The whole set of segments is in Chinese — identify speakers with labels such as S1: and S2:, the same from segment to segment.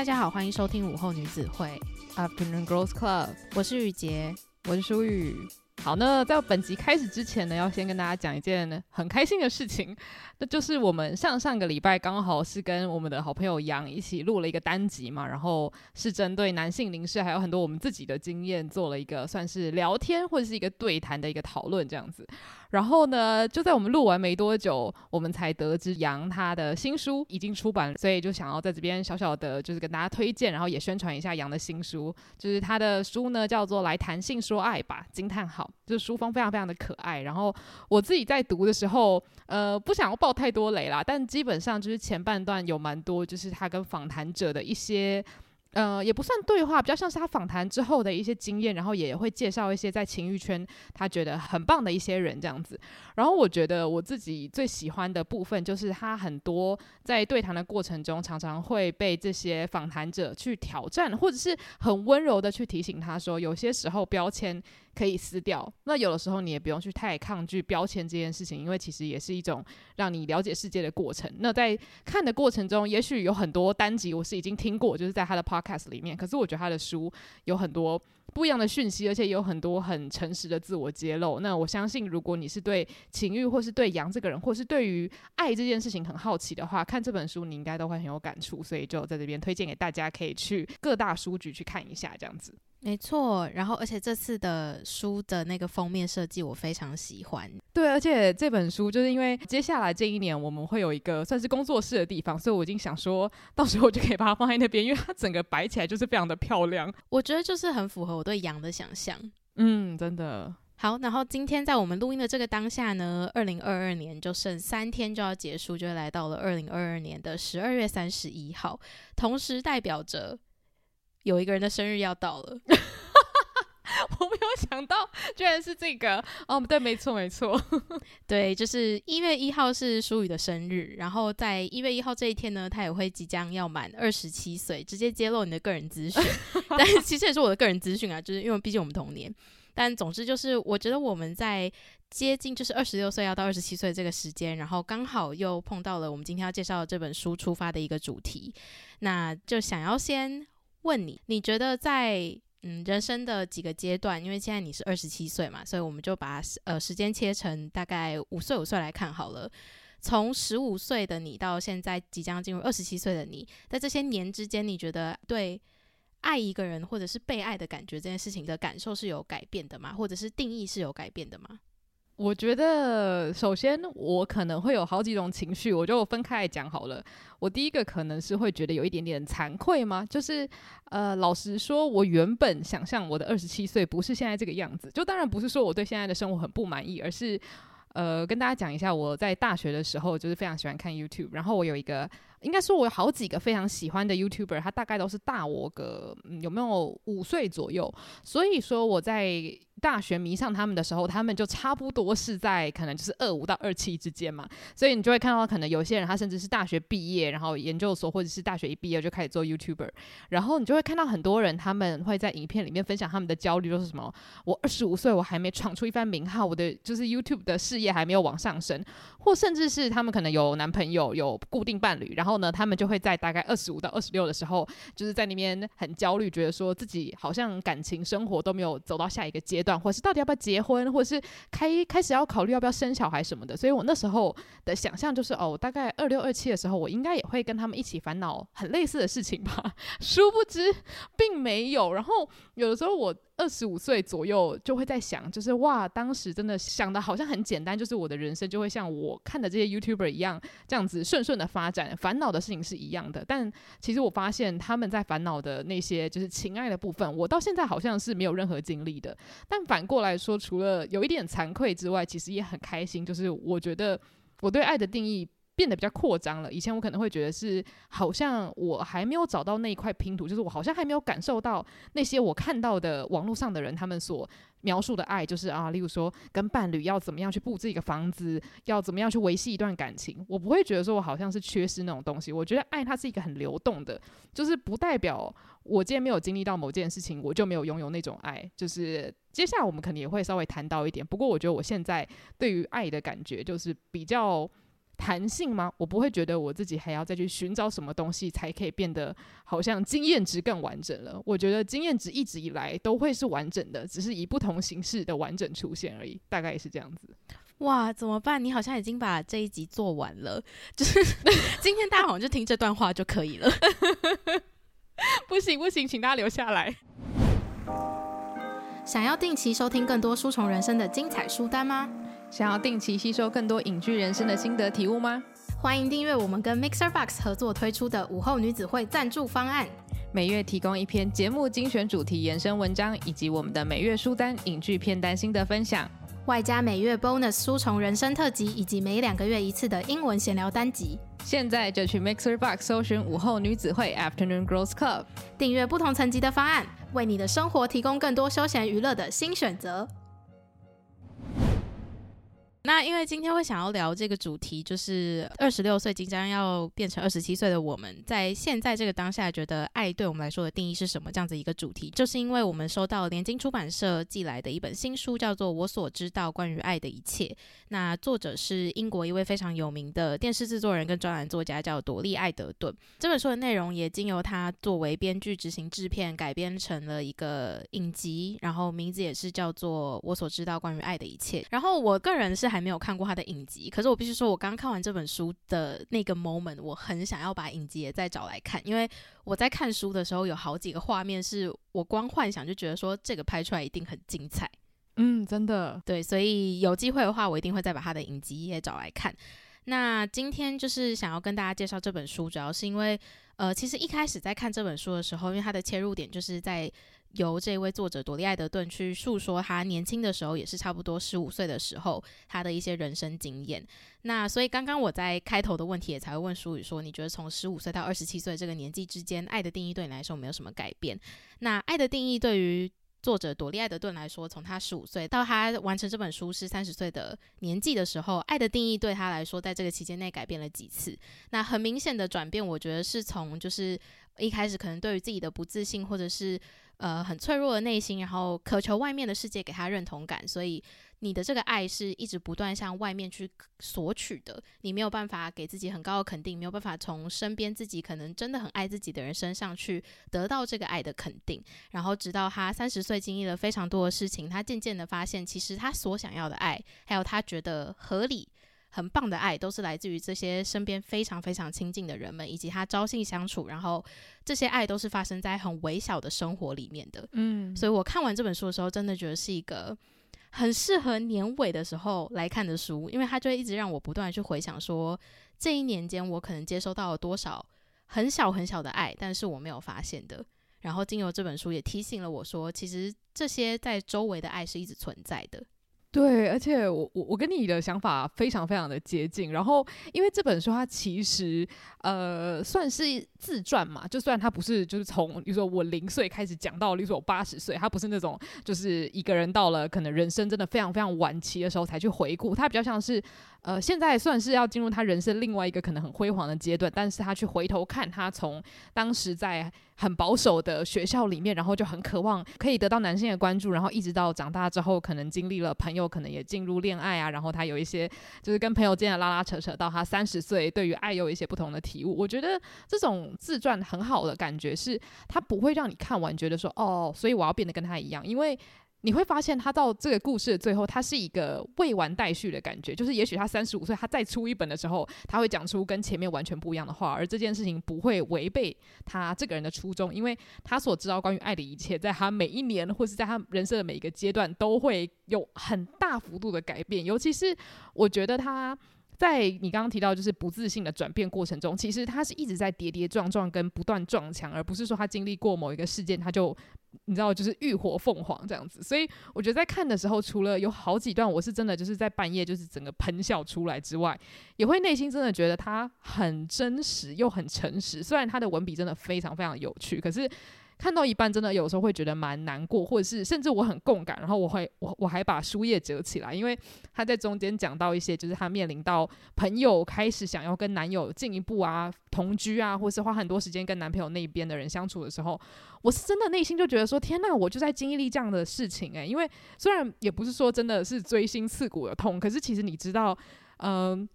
S1: 大家好，欢迎收听午后女子会。
S2: Afternoon Girls Club，
S1: 我是雨洁，
S2: 我是舒雨。好，那在本集开始之前呢，要先跟大家讲一件很开心的事情，那就是我们上上个礼拜刚好是跟我们的好朋友杨一起录了一个单集嘛，然后是针对男性凝视还有很多我们自己的经验做了一个算是聊天或者是一个对谈的一个讨论这样子。然后呢，就在我们录完没多久，我们才得知杨他的新书已经出版，所以就想要在这边小小的，就是跟大家推荐，然后也宣传一下杨的新书。就是他的书呢，叫做《来谈性说爱吧》，惊叹号，就是书风非常非常的可爱。然后我自己在读的时候，呃，不想要爆太多雷啦，但基本上就是前半段有蛮多，就是他跟访谈者的一些。呃，也不算对话，比较像是他访谈之后的一些经验，然后也会介绍一些在情欲圈他觉得很棒的一些人这样子。然后我觉得我自己最喜欢的部分，就是他很多在对谈的过程中，常常会被这些访谈者去挑战，或者是很温柔的去提醒他说，有些时候标签。可以撕掉。那有的时候你也不用去太抗拒标签这件事情，因为其实也是一种让你了解世界的过程。那在看的过程中，也许有很多单集我是已经听过，就是在他的 podcast 里面。可是我觉得他的书有很多不一样的讯息，而且有很多很诚实的自我揭露。那我相信，如果你是对情欲，或是对杨这个人，或是对于爱这件事情很好奇的话，看这本书你应该都会很有感触。所以就在这边推荐给大家，可以去各大书局去看一下，这样子。
S1: 没错，然后而且这次的书的那个封面设计我非常喜欢。
S2: 对，而且这本书就是因为接下来这一年我们会有一个算是工作室的地方，所以我已经想说到时候我就可以把它放在那边，因为它整个摆起来就是非常的漂亮。
S1: 我觉得就是很符合我对羊的想象。
S2: 嗯，真的。
S1: 好，然后今天在我们录音的这个当下呢，二零二二年就剩三天就要结束，就来到了二零二二年的十二月三十一号，同时代表着。有一个人的生日要到了，
S2: 我没有想到，居然是这个。哦，对，没错，没错，
S1: 对，就是一月一号是舒雨的生日，然后在一月一号这一天呢，他也会即将要满二十七岁，直接揭露你的个人资讯，但其实也是我的个人资讯啊，就是因为毕竟我们同年，但总之就是我觉得我们在接近就是二十六岁要到二十七岁这个时间，然后刚好又碰到了我们今天要介绍的这本书出发的一个主题，那就想要先。问你，你觉得在嗯人生的几个阶段，因为现在你是二十七岁嘛，所以我们就把呃时间切成大概五岁五岁来看好了。从十五岁的你到现在即将进入二十七岁的你，在这些年之间，你觉得对爱一个人或者是被爱的感觉这件事情的感受是有改变的吗？或者是定义是有改变的吗？
S2: 我觉得，首先我可能会有好几种情绪，我就分开来讲好了。我第一个可能是会觉得有一点点惭愧吗？就是，呃，老实说，我原本想象我的二十七岁不是现在这个样子。就当然不是说我对现在的生活很不满意，而是，呃，跟大家讲一下，我在大学的时候就是非常喜欢看 YouTube，然后我有一个。应该说，我有好几个非常喜欢的 YouTuber，他大概都是大我个、嗯、有没有五岁左右。所以说我在大学迷上他们的时候，他们就差不多是在可能就是二五到二七之间嘛。所以你就会看到，可能有些人他甚至是大学毕业，然后研究所或者是大学一毕业就开始做 YouTuber。然后你就会看到很多人他们会在影片里面分享他们的焦虑，就是什么我二十五岁我还没闯出一番名号，我的就是 YouTube 的事业还没有往上升，或甚至是他们可能有男朋友有固定伴侣，然后。然后呢，他们就会在大概二十五到二十六的时候，就是在那边很焦虑，觉得说自己好像感情生活都没有走到下一个阶段，或是到底要不要结婚，或者是开开始要考虑要不要生小孩什么的。所以我那时候的想象就是，哦，大概二六二七的时候，我应该也会跟他们一起烦恼很类似的事情吧。殊不知，并没有。然后有的时候我。二十五岁左右就会在想，就是哇，当时真的想的好像很简单，就是我的人生就会像我看的这些 YouTuber 一样，这样子顺顺的发展，烦恼的事情是一样的。但其实我发现他们在烦恼的那些就是情爱的部分，我到现在好像是没有任何经历的。但反过来说，除了有一点惭愧之外，其实也很开心，就是我觉得我对爱的定义。变得比较扩张了。以前我可能会觉得是，好像我还没有找到那一块拼图，就是我好像还没有感受到那些我看到的网络上的人他们所描述的爱，就是啊，例如说跟伴侣要怎么样去布置一个房子，要怎么样去维系一段感情。我不会觉得说我好像是缺失那种东西。我觉得爱它是一个很流动的，就是不代表我今天没有经历到某件事情，我就没有拥有那种爱。就是接下来我们可能也会稍微谈到一点。不过我觉得我现在对于爱的感觉就是比较。弹性吗？我不会觉得我自己还要再去寻找什么东西才可以变得好像经验值更完整了。我觉得经验值一直以来都会是完整的，只是以不同形式的完整出现而已，大概也是这样子。
S1: 哇，怎么办？你好像已经把这一集做完了，就是今天大家好像就听这段话就可以了。
S2: 不行不行，请大家留下来。
S1: 想要定期收听更多书虫人生的精彩书单吗？
S2: 想要定期吸收更多影剧人生的心得体悟吗？
S1: 欢迎订阅我们跟 Mixer Box 合作推出的午后女子会赞助方案，
S2: 每月提供一篇节目精选主题延伸文章，以及我们的每月书单影剧片单心得分享，
S1: 外加每月 bonus 书虫人生特辑，以及每两个月一次的英文闲聊单集。
S2: 现在就去 Mixer Box 搜寻午后女子会 Afternoon Girls Club，
S1: 订阅不同层级的方案，为你的生活提供更多休闲娱乐的新选择。那因为今天会想要聊这个主题，就是二十六岁即将要变成二十七岁的我们，在现在这个当下，觉得爱对我们来说的定义是什么？这样子一个主题，就是因为我们收到联经出版社寄来的一本新书，叫做《我所知道关于爱的一切》。那作者是英国一位非常有名的电视制作人跟专栏作家，叫朵莉·艾德顿。这本书的内容也经由他作为编剧执行制片，改编成了一个影集，然后名字也是叫做《我所知道关于爱的一切》。然后我个人是。还没有看过他的影集，可是我必须说，我刚看完这本书的那个 moment，我很想要把影集也再找来看，因为我在看书的时候有好几个画面是我光幻想就觉得说这个拍出来一定很精彩。
S2: 嗯，真的，
S1: 对，所以有机会的话，我一定会再把他的影集也找来看。那今天就是想要跟大家介绍这本书，主要是因为，呃，其实一开始在看这本书的时候，因为它的切入点就是在。由这位作者朵莉·艾德顿去诉说他年轻的时候，也是差不多十五岁的时候，他的一些人生经验。那所以刚刚我在开头的问题也才会问舒宇说，你觉得从十五岁到二十七岁这个年纪之间，爱的定义对你来说没有什么改变？那爱的定义对于作者朵莉·艾德顿来说，从他十五岁到他完成这本书是三十岁的年纪的时候，爱的定义对他来说，在这个期间内改变了几次？那很明显的转变，我觉得是从就是一开始可能对于自己的不自信，或者是呃，很脆弱的内心，然后渴求外面的世界给他认同感，所以你的这个爱是一直不断向外面去索取的。你没有办法给自己很高的肯定，没有办法从身边自己可能真的很爱自己的人身上去得到这个爱的肯定。然后直到他三十岁，经历了非常多的事情，他渐渐的发现，其实他所想要的爱，还有他觉得合理。很棒的爱都是来自于这些身边非常非常亲近的人们，以及他朝夕相处，然后这些爱都是发生在很微小的生活里面的。嗯，所以我看完这本书的时候，真的觉得是一个很适合年尾的时候来看的书，因为它就会一直让我不断去回想说，这一年间我可能接收到了多少很小很小的爱，但是我没有发现的。然后经由这本书也提醒了我说，其实这些在周围的爱是一直存在的。
S2: 对，而且我我我跟你的想法非常非常的接近。然后，因为这本书它其实呃算是自传嘛，就算它不是就是从你说我零岁开始讲到，你说我八十岁，它不是那种就是一个人到了可能人生真的非常非常晚期的时候才去回顾，它比较像是呃现在算是要进入他人生另外一个可能很辉煌的阶段，但是他去回头看他从当时在。很保守的学校里面，然后就很渴望可以得到男性的关注，然后一直到长大之后，可能经历了朋友，可能也进入恋爱啊，然后他有一些就是跟朋友间的拉拉扯扯，到他三十岁，对于爱有一些不同的体悟。我觉得这种自传很好的感觉是，他不会让你看完觉得说，哦，所以我要变得跟他一样，因为。你会发现，他到这个故事的最后，他是一个未完待续的感觉。就是也许他三十五岁，他再出一本的时候，他会讲出跟前面完全不一样的话，而这件事情不会违背他这个人的初衷，因为他所知道关于爱的一切，在他每一年或是在他人生的每一个阶段，都会有很大幅度的改变。尤其是我觉得他。在你刚刚提到就是不自信的转变过程中，其实他是一直在跌跌撞撞跟不断撞墙，而不是说他经历过某一个事件，他就你知道就是浴火凤凰这样子。所以我觉得在看的时候，除了有好几段我是真的就是在半夜就是整个喷笑出来之外，也会内心真的觉得他很真实又很诚实。虽然他的文笔真的非常非常有趣，可是。看到一半，真的有时候会觉得蛮难过，或者是甚至我很共感，然后我会我我还把书页折起来，因为他在中间讲到一些，就是他面临到朋友开始想要跟男友进一步啊同居啊，或是花很多时间跟男朋友那边的人相处的时候，我是真的内心就觉得说，天哪，我就在经历这样的事情诶、欸，因为虽然也不是说真的是锥心刺骨的痛，可是其实你知道，嗯、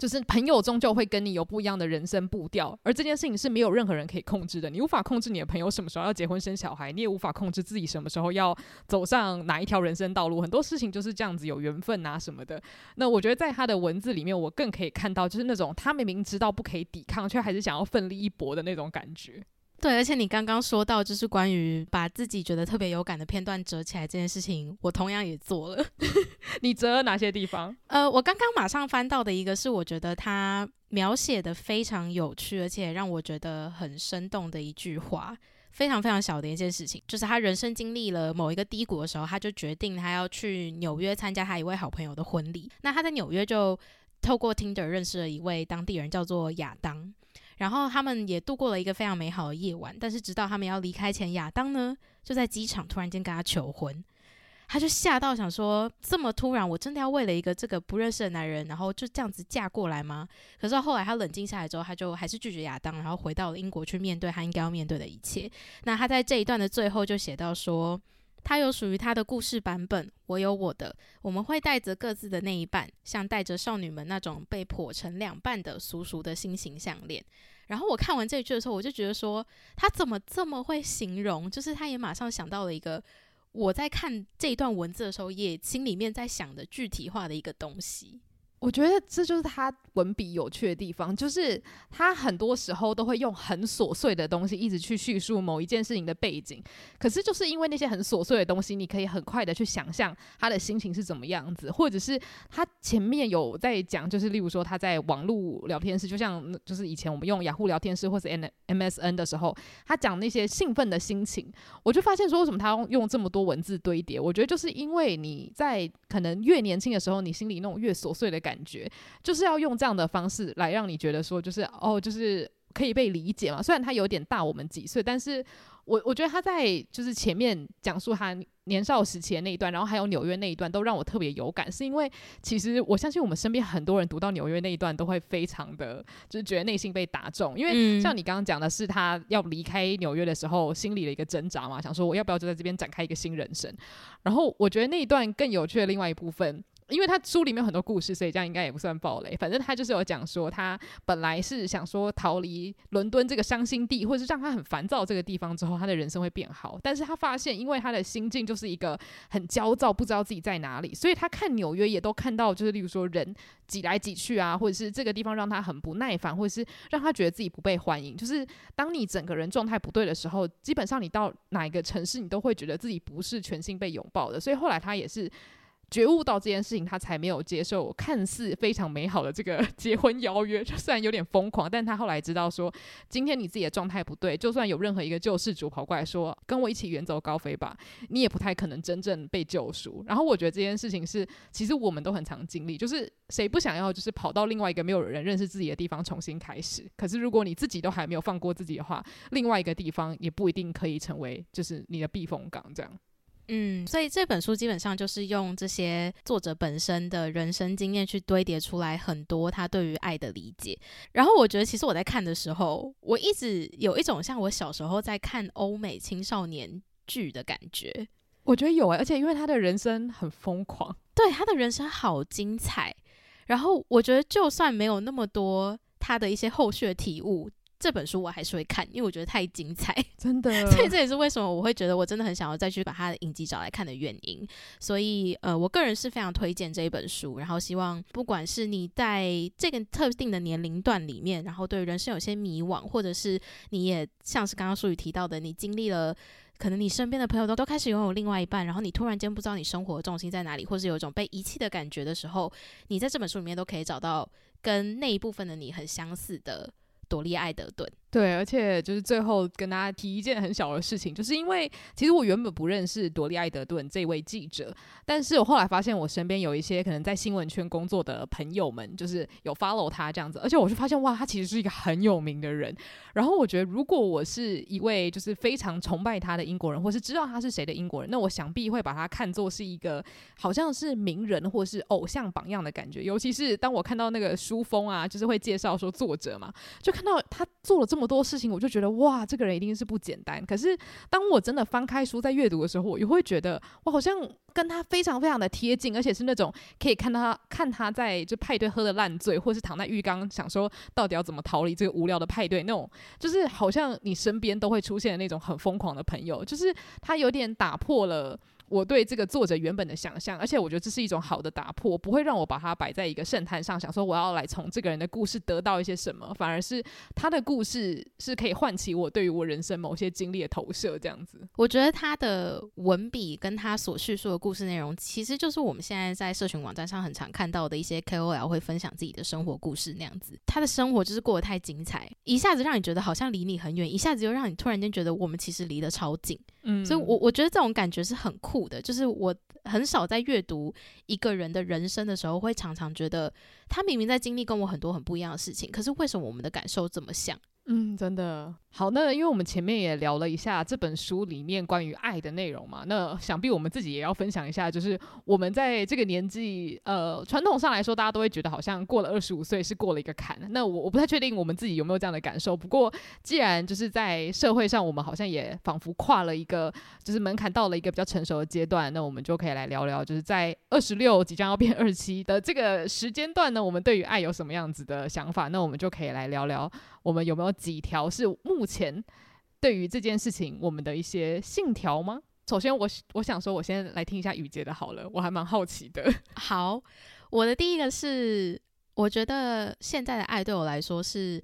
S2: 就是朋友终究会跟你有不一样的人生步调，而这件事情是没有任何人可以控制的。你无法控制你的朋友什么时候要结婚生小孩，你也无法控制自己什么时候要走上哪一条人生道路。很多事情就是这样子，有缘分啊什么的。那我觉得在他的文字里面，我更可以看到，就是那种他明明知道不可以抵抗，却还是想要奋力一搏的那种感觉。
S1: 对，而且你刚刚说到，就是关于把自己觉得特别有感的片段折起来这件事情，我同样也做了。
S2: 你折了哪些地方？
S1: 呃，我刚刚马上翻到的一个是，我觉得他描写的非常有趣，而且让我觉得很生动的一句话，非常非常小的一件事情，就是他人生经历了某一个低谷的时候，他就决定他要去纽约参加他一位好朋友的婚礼。那他在纽约就透过 Tinder 认识了一位当地人，叫做亚当。然后他们也度过了一个非常美好的夜晚，但是直到他们要离开前，亚当呢就在机场突然间跟他求婚，他就吓到想说这么突然，我真的要为了一个这个不认识的男人，然后就这样子嫁过来吗？可是后来他冷静下来之后，他就还是拒绝亚当，然后回到了英国去面对他应该要面对的一切。那他在这一段的最后就写到说，他有属于他的故事版本，我有我的，我们会带着各自的那一半，像带着少女们那种被剖成两半的俗俗的心形项链。然后我看完这一句的时候，我就觉得说，他怎么这么会形容？就是他也马上想到了一个我在看这一段文字的时候，也心里面在想的具体化的一个东西。
S2: 我觉得这就是他文笔有趣的地方，就是他很多时候都会用很琐碎的东西一直去叙述某一件事情的背景，可是就是因为那些很琐碎的东西，你可以很快的去想象他的心情是怎么样子，或者是他前面有在讲，就是例如说他在网络聊天室，就像就是以前我们用雅虎聊天室或是 M M S N 的时候，他讲那些兴奋的心情，我就发现说为什么他用用这么多文字堆叠，我觉得就是因为你在可能越年轻的时候，你心里那种越琐碎的感。感觉就是要用这样的方式来让你觉得说，就是哦，就是可以被理解嘛。虽然他有点大我们几岁，但是我我觉得他在就是前面讲述他年少时期的那一段，然后还有纽约那一段，都让我特别有感。是因为其实我相信我们身边很多人读到纽约那一段，都会非常的就是觉得内心被打中。因为像你刚刚讲的是他要离开纽约的时候，心里的一个挣扎嘛，想说我要不要就在这边展开一个新人生。然后我觉得那一段更有趣的另外一部分。因为他书里面有很多故事，所以这样应该也不算暴雷。反正他就是有讲说，他本来是想说逃离伦敦这个伤心地，或者是让他很烦躁这个地方之后，他的人生会变好。但是他发现，因为他的心境就是一个很焦躁，不知道自己在哪里，所以他看纽约也都看到，就是例如说人挤来挤去啊，或者是这个地方让他很不耐烦，或者是让他觉得自己不被欢迎。就是当你整个人状态不对的时候，基本上你到哪一个城市，你都会觉得自己不是全心被拥抱的。所以后来他也是。觉悟到这件事情，他才没有接受看似非常美好的这个 结婚邀约。就虽然有点疯狂，但他后来知道说，今天你自己的状态不对，就算有任何一个救世主跑过来说跟我一起远走高飞吧，你也不太可能真正被救赎。然后我觉得这件事情是，其实我们都很常经历，就是谁不想要就是跑到另外一个没有人认识自己的地方重新开始？可是如果你自己都还没有放过自己的话，另外一个地方也不一定可以成为就是你的避风港这样。
S1: 嗯，所以这本书基本上就是用这些作者本身的人生经验去堆叠出来很多他对于爱的理解。然后我觉得，其实我在看的时候，我一直有一种像我小时候在看欧美青少年剧的感觉。
S2: 我觉得有诶、欸，而且因为他的人生很疯狂，
S1: 对，他的人生好精彩。然后我觉得，就算没有那么多他的一些后续的体悟。这本书我还是会看，因为我觉得太精彩，
S2: 真的。
S1: 所以这也是为什么我会觉得我真的很想要再去把他的影集找来看的原因。所以，呃，我个人是非常推荐这一本书，然后希望不管是你在这个特定的年龄段里面，然后对人生有些迷惘，或者是你也像是刚刚淑宇提到的，你经历了可能你身边的朋友都都开始拥有另外一半，然后你突然间不知道你生活的重心在哪里，或是有一种被遗弃的感觉的时候，你在这本书里面都可以找到跟那一部分的你很相似的。朵莉·爱德顿。
S2: 对，而且就是最后跟大家提一件很小的事情，就是因为其实我原本不认识朵莉·艾德顿这位记者，但是我后来发现我身边有一些可能在新闻圈工作的朋友们，就是有 follow 他这样子，而且我就发现哇，他其实是一个很有名的人。然后我觉得，如果我是一位就是非常崇拜他的英国人，或是知道他是谁的英国人，那我想必会把他看作是一个好像是名人或是偶像榜样的感觉。尤其是当我看到那个书封啊，就是会介绍说作者嘛，就看到他做了这么。这么多事情，我就觉得哇，这个人一定是不简单。可是当我真的翻开书在阅读的时候，我又会觉得我好像跟他非常非常的贴近，而且是那种可以看他看他在就派对喝的烂醉，或是躺在浴缸想说到底要怎么逃离这个无聊的派对那种，就是好像你身边都会出现的那种很疯狂的朋友，就是他有点打破了。我对这个作者原本的想象，而且我觉得这是一种好的打破，不会让我把它摆在一个圣坛上，想说我要来从这个人的故事得到一些什么，反而是他的故事是可以唤起我对于我人生某些经历的投射，这样子。
S1: 我觉得他的文笔跟他所叙述的故事内容，其实就是我们现在在社群网站上很常看到的一些 KOL 会分享自己的生活故事那样子。他的生活就是过得太精彩，一下子让你觉得好像离你很远，一下子又让你突然间觉得我们其实离得超近。嗯，所以我我觉得这种感觉是很酷的，就是我很少在阅读一个人的人生的时候，会常常觉得他明明在经历跟我很多很不一样的事情，可是为什么我们的感受这么像？
S2: 嗯，真的好。那因为我们前面也聊了一下这本书里面关于爱的内容嘛，那想必我们自己也要分享一下，就是我们在这个年纪，呃，传统上来说，大家都会觉得好像过了二十五岁是过了一个坎。那我我不太确定我们自己有没有这样的感受。不过，既然就是在社会上，我们好像也仿佛跨了一个，就是门槛到了一个比较成熟的阶段，那我们就可以来聊聊，就是在二十六即将要变二十七的这个时间段呢，我们对于爱有什么样子的想法？那我们就可以来聊聊。我们有没有几条是目前对于这件事情我们的一些信条吗？首先我，我我想说，我先来听一下雨洁的好了，我还蛮好奇的。
S1: 好，我的第一个是，我觉得现在的爱对我来说是，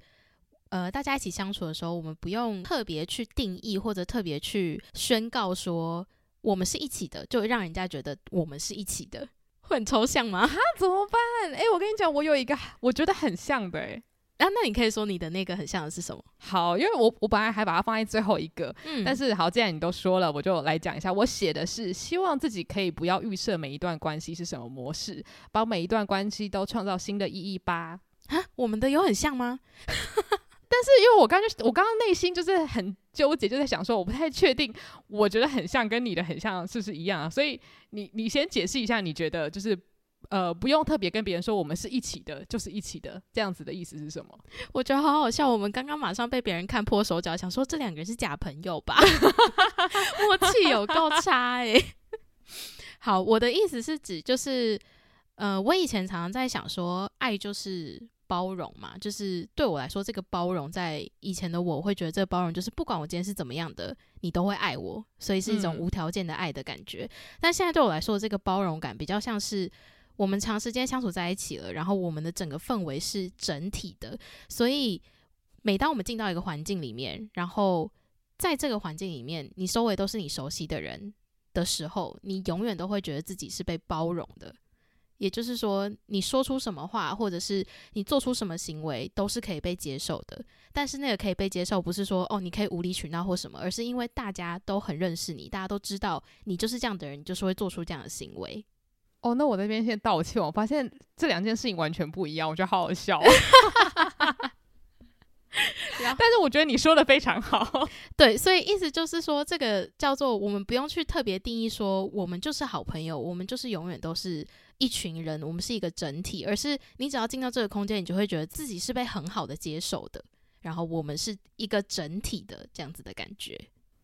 S1: 呃，大家一起相处的时候，我们不用特别去定义或者特别去宣告说我们是一起的，就让人家觉得我们是一起的，会很抽象吗？
S2: 啊，怎么办？诶，我跟你讲，我有一个我觉得很像的，诶。
S1: 啊，那你可以说你的那个很像的是什么？
S2: 好，因为我我本来还把它放在最后一个，嗯，但是好，既然你都说了，我就来讲一下。我写的是希望自己可以不要预设每一段关系是什么模式，把每一段关系都创造新的意义吧。
S1: 啊，我们的有很像吗？
S2: 但是因为我刚就我刚刚内心就是很纠结，就在想说我不太确定，我觉得很像跟你的很像是不是一样啊？所以你你先解释一下，你觉得就是。呃，不用特别跟别人说我们是一起的，就是一起的，这样子的意思是什么？
S1: 我觉得好好笑。我们刚刚马上被别人看破手脚，想说这两个人是假朋友吧？默契有够差诶、欸。好，我的意思是指就是，呃，我以前常常在想说，爱就是包容嘛，就是对我来说，这个包容在以前的我会觉得，这个包容就是不管我今天是怎么样的，你都会爱我，所以是一种无条件的爱的感觉。嗯、但现在对我来说，这个包容感比较像是。我们长时间相处在一起了，然后我们的整个氛围是整体的，所以每当我们进到一个环境里面，然后在这个环境里面，你周围都是你熟悉的人的时候，你永远都会觉得自己是被包容的。也就是说，你说出什么话，或者是你做出什么行为，都是可以被接受的。但是那个可以被接受，不是说哦，你可以无理取闹或什么，而是因为大家都很认识你，大家都知道你就是这样的人，你就是会做出这样的行为。
S2: 哦，那我这边先道歉。我发现这两件事情完全不一样，我觉得好好笑。但是我觉得你说的非常好。
S1: 对，所以意思就是说，这个叫做我们不用去特别定义说，我们就是好朋友，我们就是永远都是一群人，我们是一个整体，而是你只要进到这个空间，你就会觉得自己是被很好的接受的，然后我们是一个整体的这样子的感觉。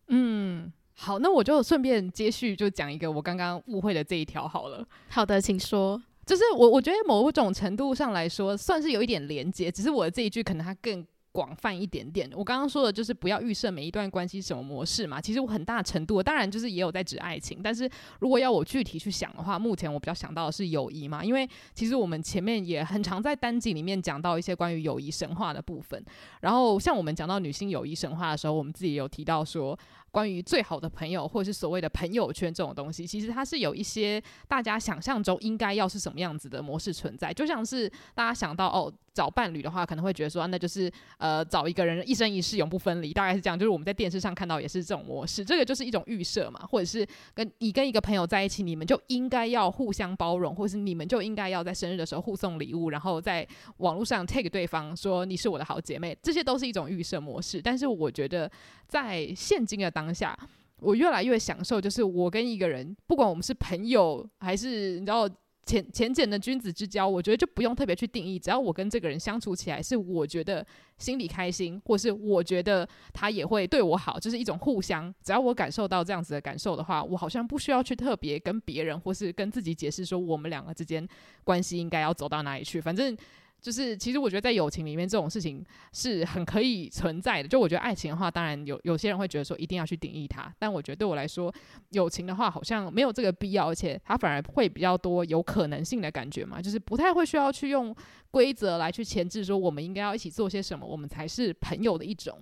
S2: 嗯。好，那我就顺便接续，就讲一个我刚刚误会的这一条好了。
S1: 好的，请说。
S2: 就是我我觉得某种程度上来说，算是有一点连接，只是我的这一句可能它更广泛一点点。我刚刚说的就是不要预设每一段关系什么模式嘛。其实我很大程度，当然就是也有在指爱情，但是如果要我具体去想的话，目前我比较想到的是友谊嘛。因为其实我们前面也很常在单集里面讲到一些关于友谊神话的部分。然后像我们讲到女性友谊神话的时候，我们自己也有提到说。关于最好的朋友，或者是所谓的朋友圈这种东西，其实它是有一些大家想象中应该要是什么样子的模式存在。就像是大家想到哦，找伴侣的话，可能会觉得说，那就是呃找一个人一生一世永不分离，大概是这样。就是我们在电视上看到也是这种模式，这个就是一种预设嘛，或者是跟你跟一个朋友在一起，你们就应该要互相包容，或者是你们就应该要在生日的时候互送礼物，然后在网络上 take 对方说你是我的好姐妹，这些都是一种预设模式。但是我觉得在现今的当当下，我越来越享受，就是我跟一个人，不管我们是朋友还是你知道浅浅浅的君子之交，我觉得就不用特别去定义，只要我跟这个人相处起来是我觉得心里开心，或是我觉得他也会对我好，就是一种互相。只要我感受到这样子的感受的话，我好像不需要去特别跟别人或是跟自己解释说我们两个之间关系应该要走到哪里去，反正。就是，其实我觉得在友情里面这种事情是很可以存在的。就我觉得爱情的话，当然有有些人会觉得说一定要去定义它，但我觉得对我来说，友情的话好像没有这个必要，而且它反而会比较多有可能性的感觉嘛。就是不太会需要去用规则来去牵制说我们应该要一起做些什么，我们才是朋友的一种。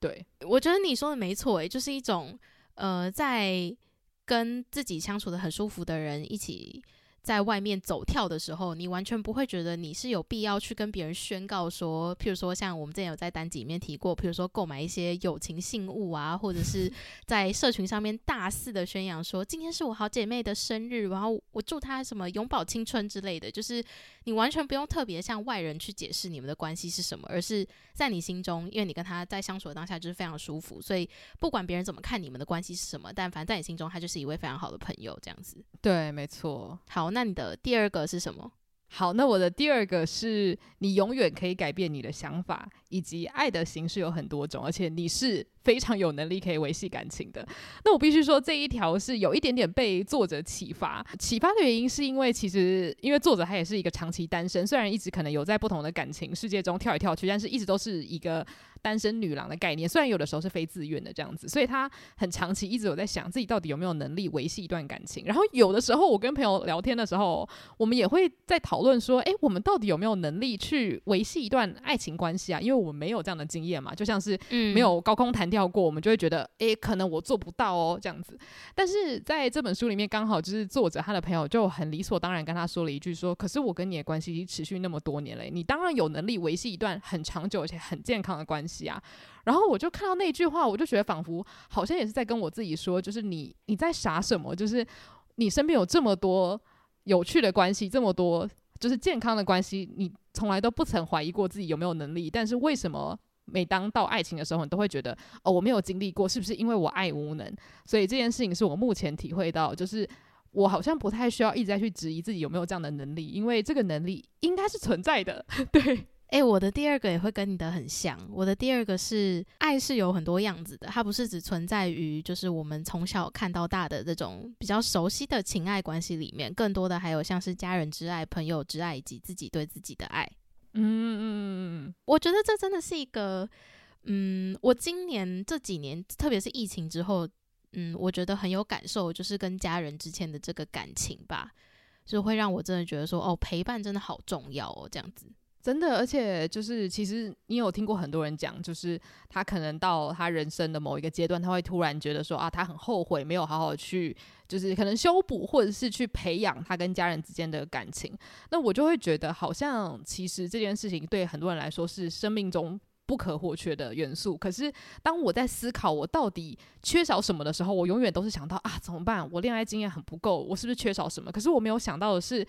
S2: 对，
S1: 我觉得你说的没错，诶，就是一种呃，在跟自己相处的很舒服的人一起。在外面走跳的时候，你完全不会觉得你是有必要去跟别人宣告说，譬如说像我们之前有在单集里面提过，譬如说购买一些友情信物啊，或者是 在社群上面大肆的宣扬说，今天是我好姐妹的生日，然后我祝她什么永葆青春之类的，就是你完全不用特别向外人去解释你们的关系是什么，而是在你心中，因为你跟他在相处的当下就是非常舒服，所以不管别人怎么看你们的关系是什么，但反正在你心中，他就是一位非常好的朋友，这样子。
S2: 对，没错。
S1: 好。那你的第二个是什么？
S2: 好，那我的第二个是你永远可以改变你的想法，以及爱的形式有很多种，而且你是非常有能力可以维系感情的。那我必须说，这一条是有一点点被作者启发。启发的原因是因为其实因为作者他也是一个长期单身，虽然一直可能有在不同的感情世界中跳来跳去，但是一直都是一个。单身女郎的概念，虽然有的时候是非自愿的这样子，所以她很长期一直有在想自己到底有没有能力维系一段感情。然后有的时候我跟朋友聊天的时候，我们也会在讨论说，诶，我们到底有没有能力去维系一段爱情关系啊？因为我们没有这样的经验嘛，就像是没有高空弹跳过，我们就会觉得，诶，可能我做不到哦这样子。但是在这本书里面，刚好就是作者他的朋友就很理所当然跟他说了一句说，可是我跟你的关系已经持续那么多年了，你当然有能力维系一段很长久而且很健康的关系。啊，然后我就看到那句话，我就觉得仿佛好像也是在跟我自己说，就是你你在傻什么？就是你身边有这么多有趣的关系，这么多就是健康的关系，你从来都不曾怀疑过自己有没有能力。但是为什么每当到爱情的时候，你都会觉得哦，我没有经历过，是不是因为我爱无能？所以这件事情是我目前体会到，就是我好像不太需要一直在去质疑自己有没有这样的能力，因为这个能力应该是存在的，对。
S1: 诶、欸，我的第二个也会跟你的很像。我的第二个是爱是有很多样子的，它不是只存在于就是我们从小看到大的这种比较熟悉的情爱关系里面，更多的还有像是家人之爱、朋友之爱以及自己对自己的爱。嗯嗯嗯嗯，我觉得这真的是一个，嗯，我今年这几年，特别是疫情之后，嗯，我觉得很有感受，就是跟家人之间的这个感情吧，就会让我真的觉得说，哦，陪伴真的好重要哦，这样子。
S2: 真的，而且就是，其实你有听过很多人讲，就是他可能到他人生的某一个阶段，他会突然觉得说啊，他很后悔没有好好去，就是可能修补或者是去培养他跟家人之间的感情。那我就会觉得，好像其实这件事情对很多人来说是生命中不可或缺的元素。可是当我在思考我到底缺少什么的时候，我永远都是想到啊，怎么办？我恋爱经验很不够，我是不是缺少什么？可是我没有想到的是。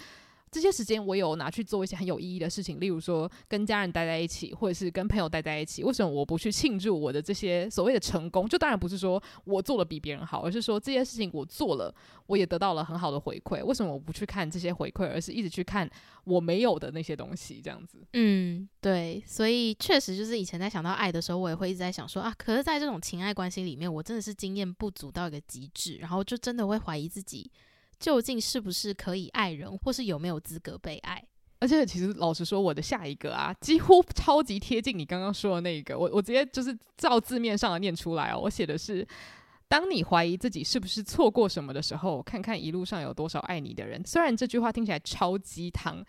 S2: 这些时间我有拿去做一些很有意义的事情，例如说跟家人待在一起，或者是跟朋友待在一起。为什么我不去庆祝我的这些所谓的成功？就当然不是说我做的比别人好，而是说这些事情我做了，我也得到了很好的回馈。为什么我不去看这些回馈，而是一直去看我没有的那些东西？这样子，
S1: 嗯，对。所以确实就是以前在想到爱的时候，我也会一直在想说啊，可是在这种情爱关系里面，我真的是经验不足到一个极致，然后就真的会怀疑自己。究竟是不是可以爱人，或是有没有资格被爱？
S2: 而且，其实老实说，我的下一个啊，几乎超级贴近你刚刚说的那个。我我直接就是照字面上的念出来哦。我写的是：当你怀疑自己是不是错过什么的时候，看看一路上有多少爱你的人。虽然这句话听起来超鸡汤。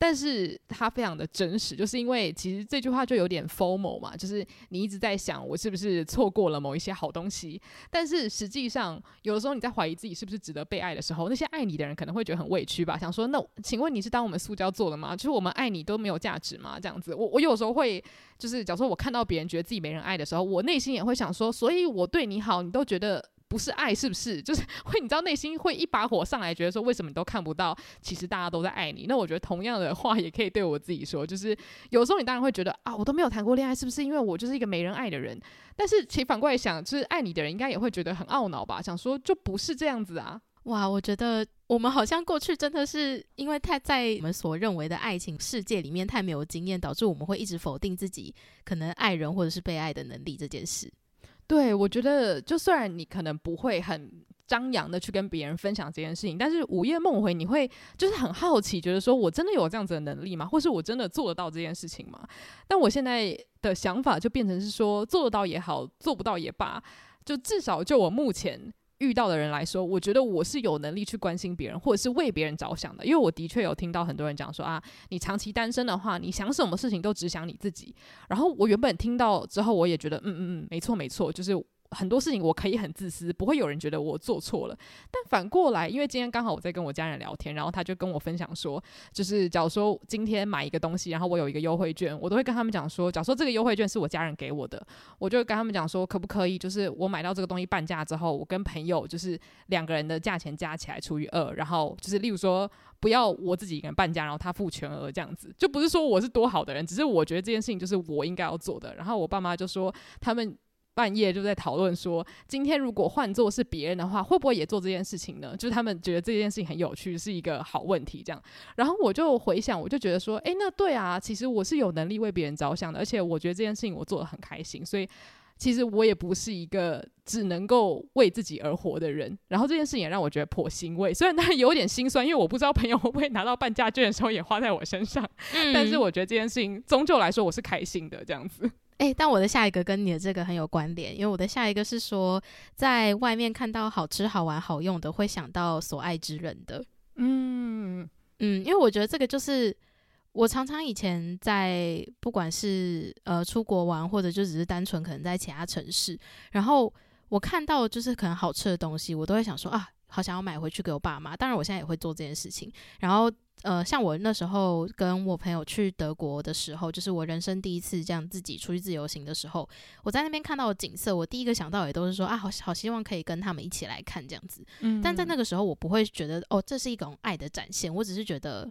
S2: 但是它非常的真实，就是因为其实这句话就有点 formal 嘛，就是你一直在想我是不是错过了某一些好东西。但是实际上，有的时候你在怀疑自己是不是值得被爱的时候，那些爱你的人可能会觉得很委屈吧，想说那请问你是当我们塑胶做的吗？就是我们爱你都没有价值吗？这样子，我我有时候会就是假如说我看到别人觉得自己没人爱的时候，我内心也会想说，所以我对你好，你都觉得。不是爱，是不是？就是 会，你知道内心会一把火上来，觉得说为什么你都看不到？其实大家都在爱你。那我觉得同样的话也可以对我自己说，就是有时候你当然会觉得啊，我都没有谈过恋爱，是不是因为我就是一个没人爱的人？但是其实反过来想，就是爱你的人应该也会觉得很懊恼吧？想说就不是这样子啊。
S1: 哇，我觉得我们好像过去真的是因为太在我们所认为的爱情世界里面太没有经验，导致我们会一直否定自己可能爱人或者是被爱的能力这件事。
S2: 对，我觉得就虽然你可能不会很张扬的去跟别人分享这件事情，但是午夜梦回你会就是很好奇，觉得说我真的有这样子的能力吗？或是我真的做得到这件事情吗？但我现在的想法就变成是说，做得到也好，做不到也罢，就至少就我目前。遇到的人来说，我觉得我是有能力去关心别人，或者是为别人着想的。因为我的确有听到很多人讲说啊，你长期单身的话，你想什么事情都只想你自己。然后我原本听到之后，我也觉得，嗯嗯嗯，没错没错，就是。很多事情我可以很自私，不会有人觉得我做错了。但反过来，因为今天刚好我在跟我家人聊天，然后他就跟我分享说，就是假如说今天买一个东西，然后我有一个优惠券，我都会跟他们讲说，假如说这个优惠券是我家人给我的，我就跟他们讲说，可不可以，就是我买到这个东西半价之后，我跟朋友就是两个人的价钱加起来除以二，然后就是例如说不要我自己一个人半价，然后他付全额这样子，就不是说我是多好的人，只是我觉得这件事情就是我应该要做的。然后我爸妈就说他们。半夜就在讨论说，今天如果换做是别人的话，会不会也做这件事情呢？就是他们觉得这件事情很有趣，是一个好问题。这样，然后我就回想，我就觉得说，诶，那对啊，其实我是有能力为别人着想的，而且我觉得这件事情我做的很开心，所以其实我也不是一个只能够为自己而活的人。然后这件事情也让我觉得颇欣慰，虽然它有点心酸，因为我不知道朋友会不会拿到半价券的时候也花在我身上，嗯、但是我觉得这件事情终究来说我是开心的，这样子。
S1: 诶、欸，但我的下一个跟你的这个很有关联，因为我的下一个是说，在外面看到好吃、好玩、好用的，会想到所爱之人的。嗯嗯，因为我觉得这个就是我常常以前在不管是呃出国玩，或者就只是单纯可能在其他城市，然后我看到就是可能好吃的东西，我都会想说啊，好想要买回去给我爸妈。当然，我现在也会做这件事情，然后。呃，像我那时候跟我朋友去德国的时候，就是我人生第一次这样自己出去自由行的时候，我在那边看到的景色，我第一个想到也都是说啊，好好希望可以跟他们一起来看这样子。嗯，但在那个时候，我不会觉得哦，这是一种爱的展现，我只是觉得，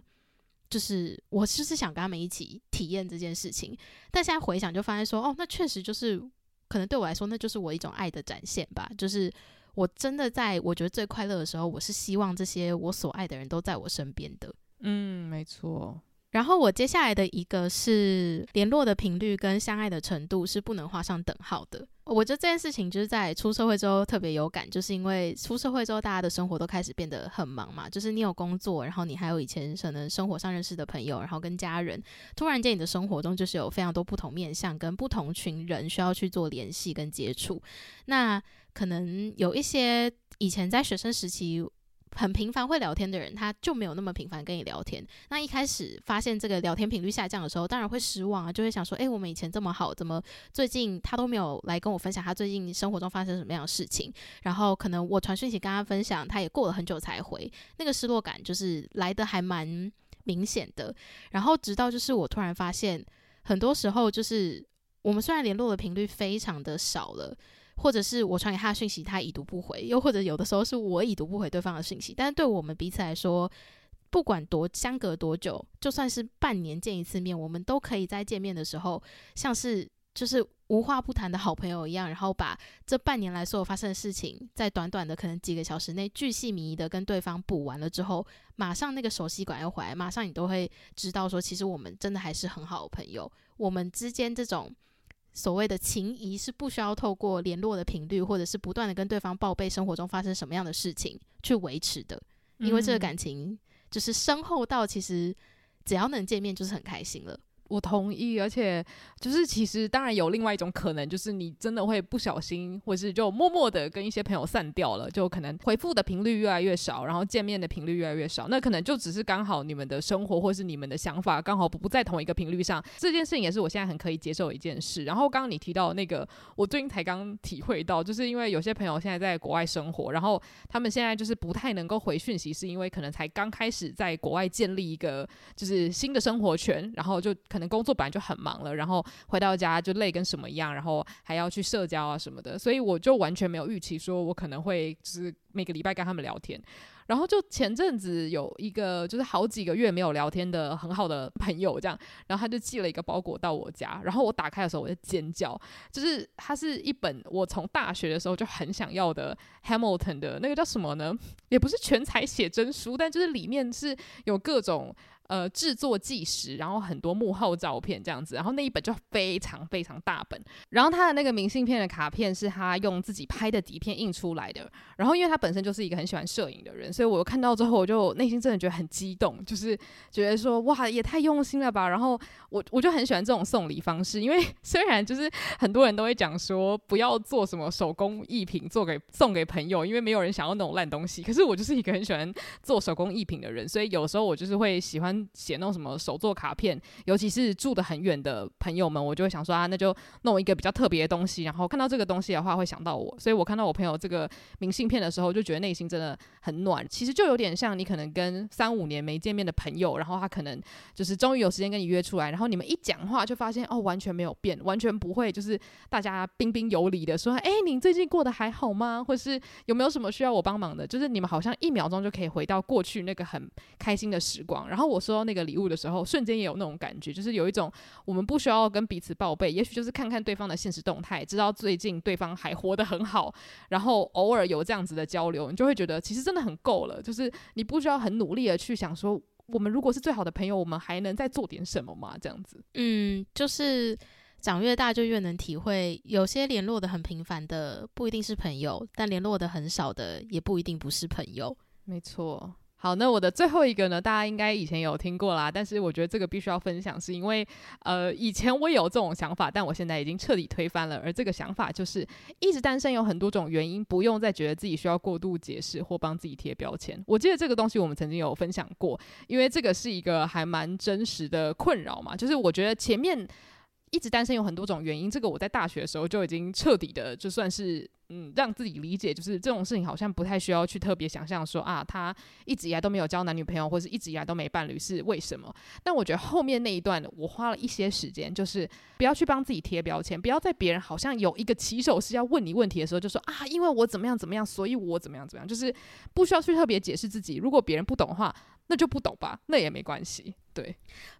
S1: 就是我就是想跟他们一起体验这件事情。但现在回想，就发现说，哦，那确实就是可能对我来说，那就是我一种爱的展现吧。就是我真的在我觉得最快乐的时候，我是希望这些我所爱的人都在我身边的。
S2: 嗯，没错。
S1: 然后我接下来的一个是联络的频率跟相爱的程度是不能画上等号的。我觉得这件事情就是在出社会之后特别有感，就是因为出社会之后大家的生活都开始变得很忙嘛，就是你有工作，然后你还有以前可能生活上认识的朋友，然后跟家人，突然间你的生活中就是有非常多不同面向跟不同群人需要去做联系跟接触。那可能有一些以前在学生时期。很频繁会聊天的人，他就没有那么频繁跟你聊天。那一开始发现这个聊天频率下降的时候，当然会失望啊，就会想说：诶，我们以前这么好，怎么最近他都没有来跟我分享他最近生活中发生什么样的事情？然后可能我传讯息跟他分享，他也过了很久才回，那个失落感就是来得还蛮明显的。然后直到就是我突然发现，很多时候就是我们虽然联络的频率非常的少了。或者是我传给他的讯息，他已读不回；又或者有的时候是我已读不回对方的讯息。但是对我们彼此来说，不管多相隔多久，就算是半年见一次面，我们都可以在见面的时候，像是就是无话不谈的好朋友一样，然后把这半年来所有发生的事情，在短短的可能几个小时内，巨细靡遗的跟对方补完了之后，马上那个熟悉感又回来，马上你都会知道说，其实我们真的还是很好的朋友。我们之间这种。所谓的情谊是不需要透过联络的频率，或者是不断的跟对方报备生活中发生什么样的事情去维持的，因为这个感情就是深厚到其实只要能见面就是很开心了。
S2: 我同意，而且就是其实当然有另外一种可能，就是你真的会不小心，或是就默默的跟一些朋友散掉了，就可能回复的频率越来越少，然后见面的频率越来越少。那可能就只是刚好你们的生活或是你们的想法刚好不不在同一个频率上。这件事情也是我现在很可以接受的一件事。然后刚刚你提到那个，我最近才刚体会到，就是因为有些朋友现在在国外生活，然后他们现在就是不太能够回讯息，是因为可能才刚开始在国外建立一个就是新的生活圈，然后就可能工作本来就很忙了，然后回到家就累跟什么一样，然后还要去社交啊什么的，所以我就完全没有预期说我可能会就是每个礼拜跟他们聊天。然后就前阵子有一个就是好几个月没有聊天的很好的朋友，这样，然后他就寄了一个包裹到我家，然后我打开的时候我就尖叫，就是它是一本我从大学的时候就很想要的 Hamilton 的那个叫什么呢？也不是全彩写真书，但就是里面是有各种。呃，制作纪实，然后很多幕后照片这样子，然后那一本就非常非常大本，然后他的那个明信片的卡片是他用自己拍的底片印出来的，然后因为他本身就是一个很喜欢摄影的人，所以我看到之后我就内心真的觉得很激动，就是觉得说哇，也太用心了吧，然后我我就很喜欢这种送礼方式，因为 虽然就是很多人都会讲说不要做什么手工艺品做给送给朋友，因为没有人想要那种烂东西，可是我就是一个很喜欢做手工艺品的人，所以有时候我就是会喜欢。写那种什么手作卡片，尤其是住得很远的朋友们，我就会想说啊，那就弄一个比较特别的东西，然后看到这个东西的话，会想到我。所以我看到我朋友这个明信片的时候，就觉得内心真的很暖。其实就有点像你可能跟三五年没见面的朋友，然后他可能就是终于有时间跟你约出来，然后你们一讲话就发现哦，完全没有变，完全不会就是大家彬彬有礼的说，哎，你最近过得还好吗？或是有没有什么需要我帮忙的？就是你们好像一秒钟就可以回到过去那个很开心的时光。然后我说那个。礼物的时候，瞬间也有那种感觉，就是有一种我们不需要跟彼此报备，也许就是看看对方的现实动态，知道最近对方还活得很好，然后偶尔有这样子的交流，你就会觉得其实真的很够了。就是你不需要很努力的去想说，我们如果是最好的朋友，我们还能再做点什么吗？这样子，
S1: 嗯，就是长越大就越能体会，有些联络的很频繁的不一定是朋友，但联络的很少的也不一定不是朋友。
S2: 没错。好，那我的最后一个呢，大家应该以前有听过啦，但是我觉得这个必须要分享，是因为呃，以前我有这种想法，但我现在已经彻底推翻了。而这个想法就是，一直单身有很多种原因，不用再觉得自己需要过度解释或帮自己贴标签。我记得这个东西我们曾经有分享过，因为这个是一个还蛮真实的困扰嘛，就是我觉得前面一直单身有很多种原因，这个我在大学的时候就已经彻底的就算是。嗯，让自己理解，就是这种事情好像不太需要去特别想象说啊，他一直以来都没有交男女朋友，或是一直以来都没伴侣，是为什么？但我觉得后面那一段，我花了一些时间，就是不要去帮自己贴标签，不要在别人好像有一个起手是要问你问题的时候，就说啊，因为我怎么样怎么样，所以我怎么样怎么样，就是不需要去特别解释自己。如果别人不懂的话，那就不懂吧，那也没关系。对，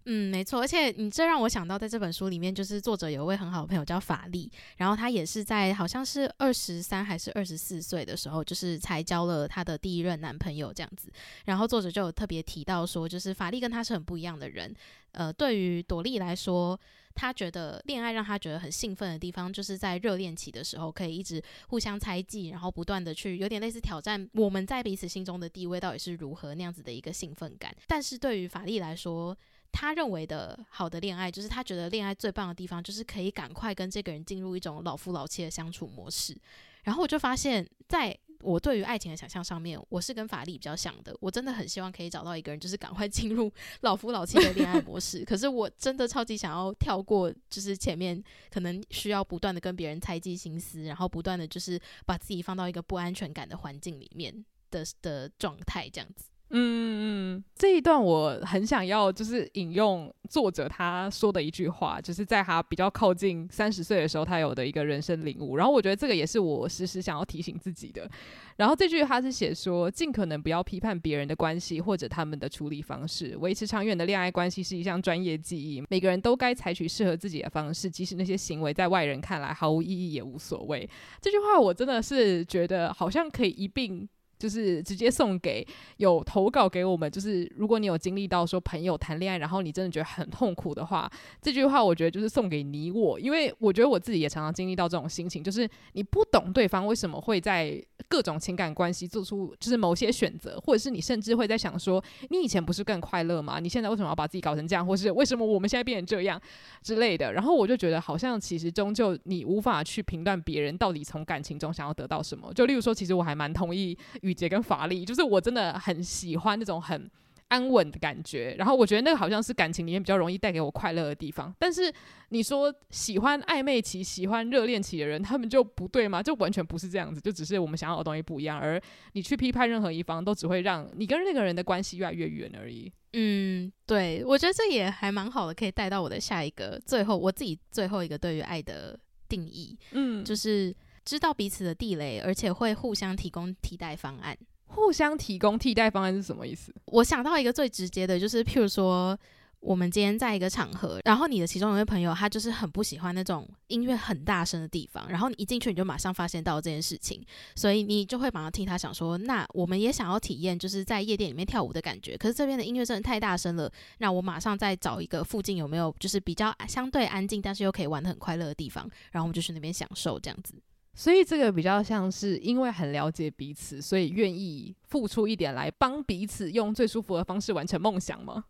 S1: 嗯，没错。而且你这让我想到，在这本书里面，就是作者有一位很好的朋友叫法力，然后他也是在好像是二十。三还是二十四岁的时候，就是才交了她的第一任男朋友这样子。然后作者就有特别提到说，就是法力跟他是很不一样的人。呃，对于朵莉来说，他觉得恋爱让他觉得很兴奋的地方，就是在热恋期的时候，可以一直互相猜忌，然后不断的去有点类似挑战我们在彼此心中的地位到底是如何那样子的一个兴奋感。但是对于法力来说，他认为的好的恋爱，就是他觉得恋爱最棒的地方，就是可以赶快跟这个人进入一种老夫老妻的相处模式。然后我就发现，在我对于爱情的想象上面，我是跟法力比较像的。我真的很希望可以找到一个人，就是赶快 进入老夫老妻的恋爱模式。可是我真的超级想要跳过，就是前面可能需要不断的跟别人猜忌心思，然后不断的就是把自己放到一个不安全感的环境里面的的状态，这样子。
S2: 嗯嗯嗯，这一段我很想要，就是引用作者他说的一句话，就是在他比较靠近三十岁的时候，他有的一个人生领悟。然后我觉得这个也是我时时想要提醒自己的。然后这句他是写说，尽可能不要批判别人的关系或者他们的处理方式，维持长远的恋爱关系是一项专业技艺。每个人都该采取适合自己的方式，即使那些行为在外人看来毫无意义也无所谓。这句话我真的是觉得好像可以一并。就是直接送给有投稿给我们，就是如果你有经历到说朋友谈恋爱，然后你真的觉得很痛苦的话，这句话我觉得就是送给你我，因为我觉得我自己也常常经历到这种心情，就是你不懂对方为什么会在各种情感关系做出就是某些选择，或者是你甚至会在想说，你以前不是更快乐吗？你现在为什么要把自己搞成这样，或是为什么我们现在变成这样之类的？然后我就觉得好像其实终究你无法去评断别人到底从感情中想要得到什么。就例如说，其实我还蛮同意。雨洁跟法力，就是我真的很喜欢那种很安稳的感觉，然后我觉得那个好像是感情里面比较容易带给我快乐的地方。但是你说喜欢暧昧期、喜欢热恋期的人，他们就不对吗？就完全不是这样子，就只是我们想要的东西不一样。而你去批判任何一方，都只会让你跟那个人的关系越来越远而已。
S1: 嗯，对，我觉得这也还蛮好的，可以带到我的下一个，最后我自己最后一个对于爱的定义，嗯，就是。知道彼此的地雷，而且会互相提供替代方案。
S2: 互相提供替代方案是什么意思？
S1: 我想到一个最直接的，就是譬如说。我们今天在一个场合，然后你的其中一位朋友，他就是很不喜欢那种音乐很大声的地方，然后你一进去你就马上发现到这件事情，所以你就会马上替他想说，那我们也想要体验就是在夜店里面跳舞的感觉，可是这边的音乐真的太大声了，那我马上再找一个附近有没有就是比较相对安静，但是又可以玩得很快乐的地方，然后我们就去那边享受这样子。
S2: 所以这个比较像是因为很了解彼此，所以愿意付出一点来帮彼此用最舒服的方式完成梦想吗？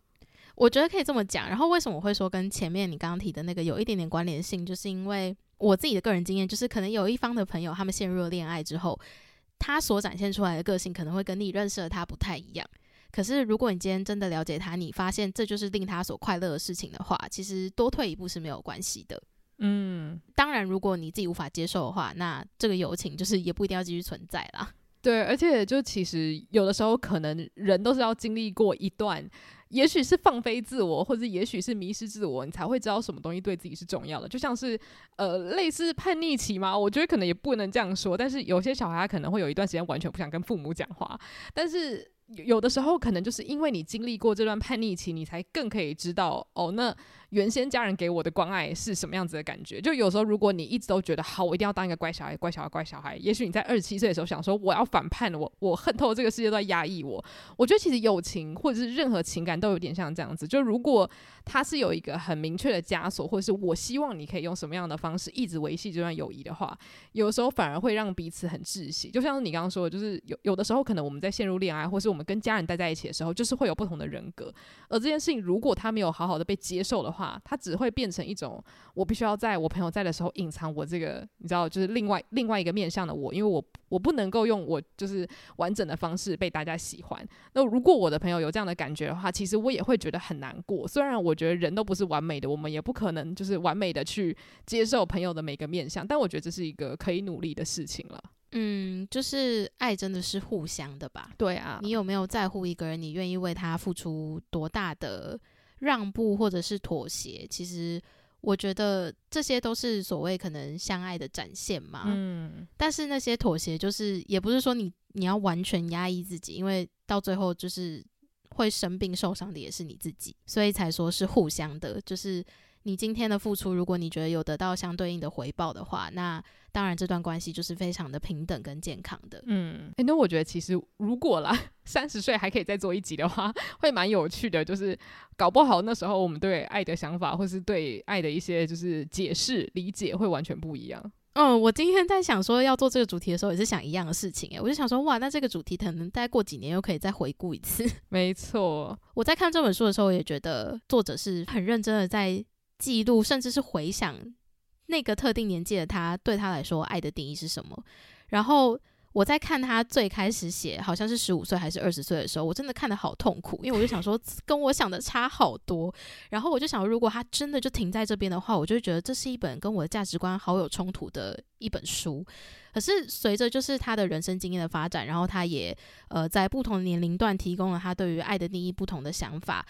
S1: 我觉得可以这么讲，然后为什么我会说跟前面你刚刚提的那个有一点点关联性，就是因为我自己的个人经验，就是可能有一方的朋友他们陷入了恋爱之后，他所展现出来的个性可能会跟你认识的他不太一样。可是如果你今天真的了解他，你发现这就是令他所快乐的事情的话，其实多退一步是没有关系的。嗯，当然如果你自己无法接受的话，那这个友情就是也不一定要继续存在啦。
S2: 对，而且就其实有的时候可能人都是要经历过一段。也许是放飞自我，或者也许是迷失自我，你才会知道什么东西对自己是重要的。就像是呃，类似叛逆期嘛，我觉得可能也不能这样说。但是有些小孩他可能会有一段时间完全不想跟父母讲话，但是有的时候可能就是因为你经历过这段叛逆期，你才更可以知道哦，那。原先家人给我的关爱是什么样子的感觉？就有时候，如果你一直都觉得好，我一定要当一个乖小孩，乖小孩，乖小孩。也许你在二十七岁的时候想说，我要反叛，我我恨透这个世界都在压抑我。我觉得其实友情或者是任何情感都有点像这样子。就如果它是有一个很明确的枷锁，或者是我希望你可以用什么样的方式一直维系这段友谊的话，有时候反而会让彼此很窒息。就像你刚刚说的，就是有有的时候可能我们在陷入恋爱，或是我们跟家人待在一起的时候，就是会有不同的人格。而这件事情如果他没有好好的被接受的话，他只会。变成一种，我必须要在我朋友在的时候隐藏我这个，你知道，就是另外另外一个面向的我，因为我我不能够用我就是完整的方式被大家喜欢。那如果我的朋友有这样的感觉的话，其实我也会觉得很难过。虽然我觉得人都不是完美的，我们也不可能就是完美的去接受朋友的每个面向，但我觉得这是一个可以努力的事情了。
S1: 嗯，就是爱真的是互相的吧？
S2: 对啊，
S1: 你有没有在乎一个人？你愿意为他付出多大的？让步或者是妥协，其实我觉得这些都是所谓可能相爱的展现嘛。嗯，但是那些妥协，就是也不是说你你要完全压抑自己，因为到最后就是会生病受伤的也是你自己，所以才说是互相的，就是。你今天的付出，如果你觉得有得到相对应的回报的话，那当然这段关系就是非常的平等跟健康的。
S2: 嗯，诶，那我觉得其实如果啦，三十岁还可以再做一集的话，会蛮有趣的。就是搞不好那时候我们对爱的想法，或是对爱的一些就是解释理解，会完全不一样。
S1: 嗯，我今天在想说要做这个主题的时候，也是想一样的事情。诶，我就想说，哇，那这个主题可能再过几年又可以再回顾一次。
S2: 没错，
S1: 我在看这本书的时候，我也觉得作者是很认真的在。记录，甚至是回想那个特定年纪的他，对他来说，爱的定义是什么？然后我在看他最开始写，好像是十五岁还是二十岁的时候，我真的看得好痛苦，因为我就想说，跟我想的差好多。然后我就想，如果他真的就停在这边的话，我就觉得这是一本跟我的价值观好有冲突的一本书。可是随着就是他的人生经验的发展，然后他也呃在不同年龄段提供了他对于爱的定义不同的想法，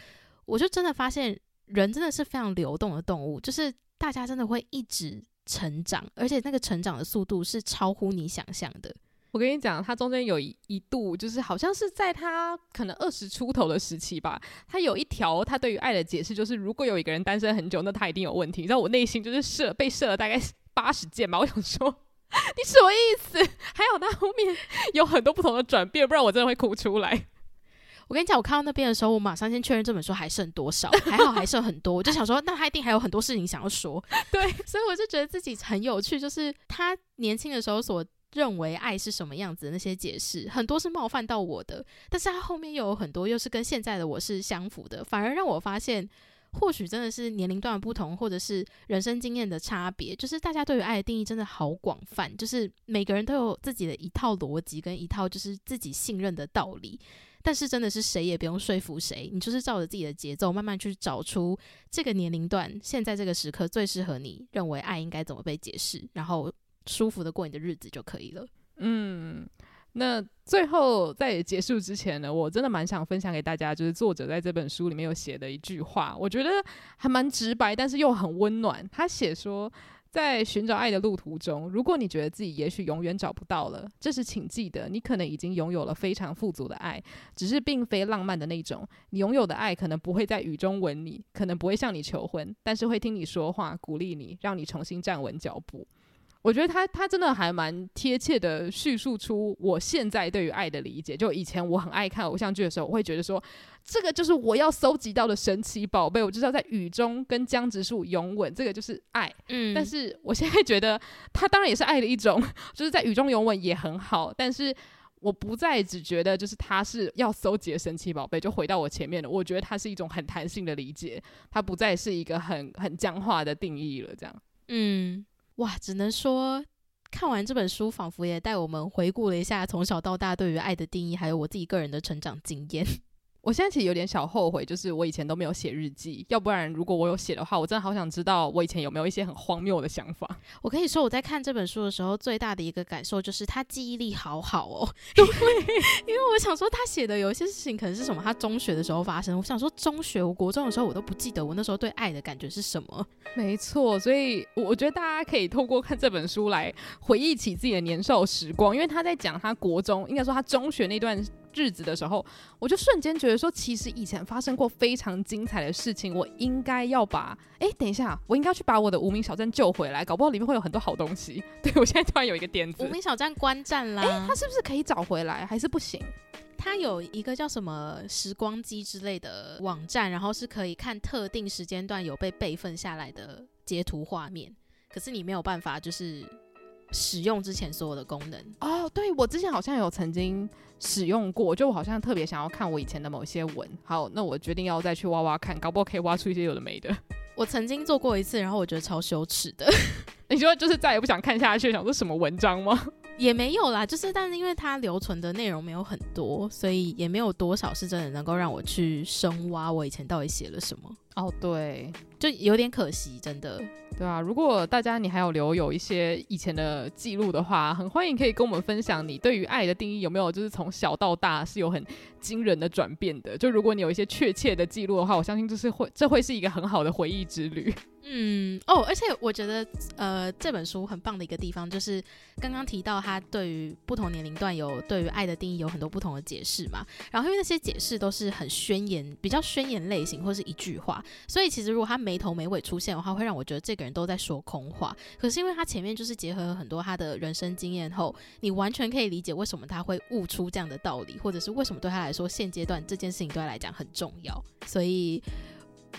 S1: 我就真的发现。人真的是非常流动的动物，就是大家真的会一直成长，而且那个成长的速度是超乎你想象的。
S2: 我跟你讲，他中间有一一度，就是好像是在他可能二十出头的时期吧，他有一条他对于爱的解释，就是如果有一个人单身很久，那他一定有问题。你知道我内心就是射被射了大概 八十箭吧，我想说 你什么意思？还有他后面有很多不同的转变，不然我真的会哭出来。
S1: 我跟你讲，我看到那边的时候，我马上先确认这本书还剩多少，还好还剩很多。我就想说，那他一定还有很多事情想要说。
S2: 对，
S1: 所以我就觉得自己很有趣，就是他年轻的时候所认为爱是什么样子的那些解释，很多是冒犯到我的，但是他后面又有很多又是跟现在的我是相符的，反而让我发现，或许真的是年龄段的不同，或者是人生经验的差别，就是大家对于爱的定义真的好广泛，就是每个人都有自己的一套逻辑跟一套就是自己信任的道理。但是真的是谁也不用说服谁，你就是照着自己的节奏，慢慢去找出这个年龄段现在这个时刻最适合你认为爱应该怎么被解释，然后舒服的过你的日子就可以了。
S2: 嗯，那最后在结束之前呢，我真的蛮想分享给大家，就是作者在这本书里面有写的一句话，我觉得还蛮直白，但是又很温暖。他写说。在寻找爱的路途中，如果你觉得自己也许永远找不到了，这时请记得，你可能已经拥有了非常富足的爱，只是并非浪漫的那种。你拥有的爱可能不会在雨中吻你，可能不会向你求婚，但是会听你说话，鼓励你，让你重新站稳脚步。我觉得他他真的还蛮贴切的叙述出我现在对于爱的理解。就以前我很爱看偶像剧的时候，我会觉得说，这个就是我要搜集到的神奇宝贝，我就是要在雨中跟江直树拥吻，这个就是爱。嗯，但是我现在觉得，他当然也是爱的一种，就是在雨中拥吻也很好。但是我不再只觉得就是他是要搜集的神奇宝贝，就回到我前面的，我觉得它是一种很弹性的理解，它不再是一个很很僵化的定义了。这样，
S1: 嗯。哇，只能说看完这本书，仿佛也带我们回顾了一下从小到大对于爱的定义，还有我自己个人的成长经验。
S2: 我现在其实有点小后悔，就是我以前都没有写日记，要不然如果我有写的话，我真的好想知道我以前有没有一些很荒谬的想法。
S1: 我可以说我在看这本书的时候，最大的一个感受就是他记忆力好好哦。对，因为我想说他写的有一些事情可能是什么，他中学的时候发生。我想说中学，我国中的时候我都不记得我那时候对爱的感觉是什么。
S2: 没错，所以我觉得大家可以透过看这本书来回忆起自己的年少时光，因为他在讲他国中，应该说他中学那段。日子的时候，我就瞬间觉得说，其实以前发生过非常精彩的事情，我应该要把，哎、欸，等一下，我应该要去把我的无名小站救回来，搞不好里面会有很多好东西。对，我现在突然有一个点子，
S1: 无名小站观战啦，
S2: 哎、欸，他是不是可以找回来，还是不行？
S1: 它有一个叫什么时光机之类的网站，然后是可以看特定时间段有被备份下来的截图画面，可是你没有办法就是。使用之前所有的功能
S2: 哦，对，我之前好像有曾经使用过，就我好像特别想要看我以前的某些文，好，那我决定要再去挖挖看，搞不好可以挖出一些有的没的。
S1: 我曾经做过一次，然后我觉得超羞耻的。
S2: 你说就是再也不想看下去，想说什么文章吗？
S1: 也没有啦，就是但是因为它留存的内容没有很多，所以也没有多少是真的能够让我去深挖我以前到底写了什么。
S2: 哦，对，
S1: 就有点可惜，真的。
S2: 对啊，如果大家你还有留有一些以前的记录的话，很欢迎可以跟我们分享你对于爱的定义有没有就是从小到大是有很惊人的转变的。就如果你有一些确切的记录的话，我相信这是会这会是一个很好的回忆之旅。
S1: 嗯哦，而且我觉得呃这本书很棒的一个地方就是刚刚提到他对于不同年龄段有对于爱的定义有很多不同的解释嘛，然后因为那些解释都是很宣言，比较宣言类型或是一句话，所以其实如果他没头没尾出现的话，会让我觉得这个人。都在说空话，可是因为他前面就是结合了很多他的人生经验后，你完全可以理解为什么他会悟出这样的道理，或者是为什么对他来说现阶段这件事情对他来讲很重要，所以。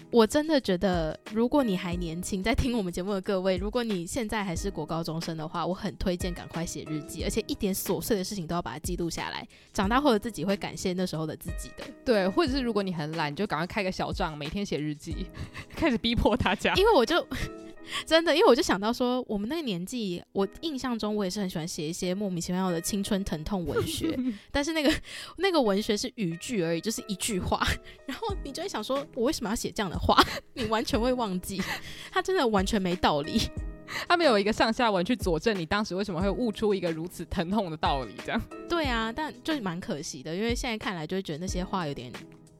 S1: 我真的觉得，如果你还年轻，在听我们节目的各位，如果你现在还是国高中生的话，我很推荐赶快写日记，而且一点琐碎的事情都要把它记录下来。长大后的自己会感谢那时候的自己的。
S2: 对，或者是如果你很懒，你就赶快开个小账，每天写日记，开始逼迫大家。
S1: 因为我就。真的，因为我就想到说，我们那个年纪，我印象中我也是很喜欢写一些莫名其妙的青春疼痛文学，但是那个那个文学是语句而已，就是一句话，然后你就会想说，我为什么要写这样的话？你完全会忘记，它真的完全没道理，
S2: 它没有一个上下文去佐证你当时为什么会悟出一个如此疼痛的道理，这样。
S1: 对啊，但就蛮可惜的，因为现在看来就会觉得那些话有点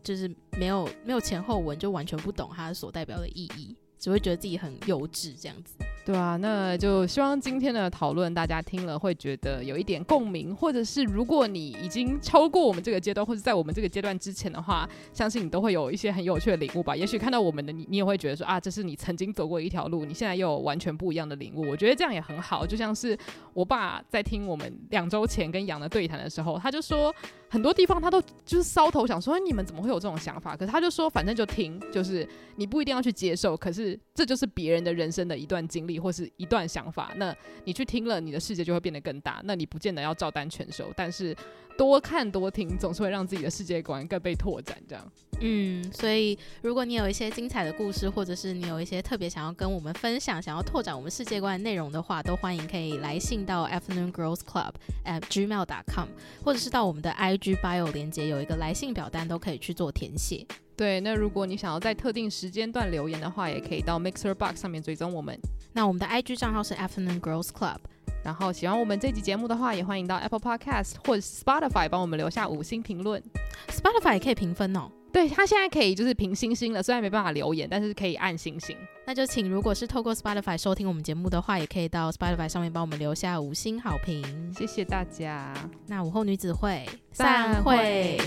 S1: 就是没有没有前后文，就完全不懂它所代表的意义。只会觉得自己很幼稚，这样子。
S2: 对啊，那就希望今天的讨论大家听了会觉得有一点共鸣，或者是如果你已经超过我们这个阶段，或者在我们这个阶段之前的话，相信你都会有一些很有趣的领悟吧。也许看到我们的你，你也会觉得说啊，这是你曾经走过一条路，你现在又有完全不一样的领悟。我觉得这样也很好。就像是我爸在听我们两周前跟杨的对谈的时候，他就说很多地方他都就是搔头想说你们怎么会有这种想法？可是他就说反正就听，就是你不一定要去接受，可是这就是别人的人生的一段经历。或是一段想法，那你去听了，你的世界就会变得更大。那你不见得要照单全收，但是多看多听，总是会让自己的世界观更被拓展。这样，
S1: 嗯，所以如果你有一些精彩的故事，或者是你有一些特别想要跟我们分享、想要拓展我们世界观的内容的话，都欢迎可以来信到 Afternoon Girls Club at gmail.com，或者是到我们的 IG bio 连接有一个来信表单，都可以去做填写。
S2: 对，那如果你想要在特定时间段留言的话，也可以到 Mixer Box 上面追踪我们。
S1: 那我们的 IG 账号是 Afternoon Girls Club。
S2: 然后喜欢我们这集节目的话，也欢迎到 Apple Podcast 或者 Spotify 帮我们留下五星评论。
S1: Spotify 也可以评分哦。
S2: 对，它现在可以就是评星星了，虽然没办法留言，但是可以按星星。
S1: 那就请，如果是透过 Spotify 收听我们节目的话，也可以到 Spotify 上面帮我们留下五星好评，
S2: 谢谢大家。
S1: 那午后女子会
S2: 散会。